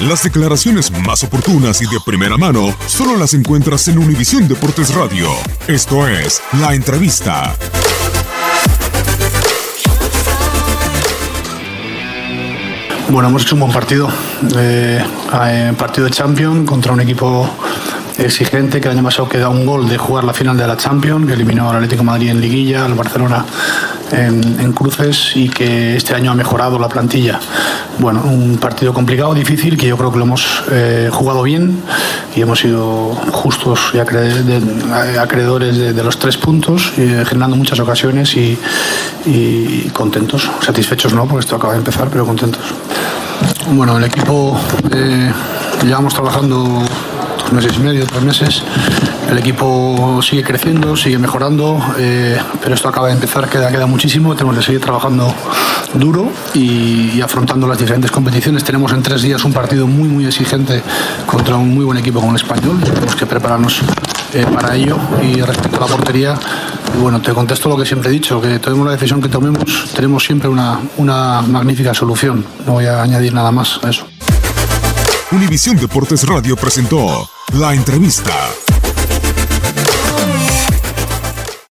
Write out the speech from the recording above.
Las declaraciones más oportunas y de primera mano solo las encuentras en Univisión Deportes Radio. Esto es La Entrevista. Bueno, hemos hecho un buen partido. Eh, eh, partido de Champions contra un equipo exigente que el año pasado queda un gol de jugar la final de la Champions, que eliminó al Atlético Madrid en Liguilla, al Barcelona en, cruces y que este año ha mejorado la plantilla. Bueno, un partido complicado, difícil, que yo creo que lo hemos eh, jugado bien y hemos sido justos y acreedores de, los tres puntos, eh, generando muchas ocasiones y, contentos. Satisfechos no, porque esto acaba de empezar, pero contentos. Bueno, el equipo eh, llevamos trabajando meses y medio, tres meses. El equipo sigue creciendo, sigue mejorando, eh, pero esto acaba de empezar, queda, queda muchísimo. Tenemos que seguir trabajando duro y, afrontando las diferentes competiciones. Tenemos en tres días un partido muy, muy exigente contra un muy buen equipo como el español. Tenemos que prepararnos eh, para ello. Y respecto a la portería, bueno, te contesto lo que siempre he dicho, que tomemos la decisión que tomemos, tenemos siempre una, una magnífica solución. No voy a añadir nada más a eso. Univisión Deportes Radio presentó la entrevista.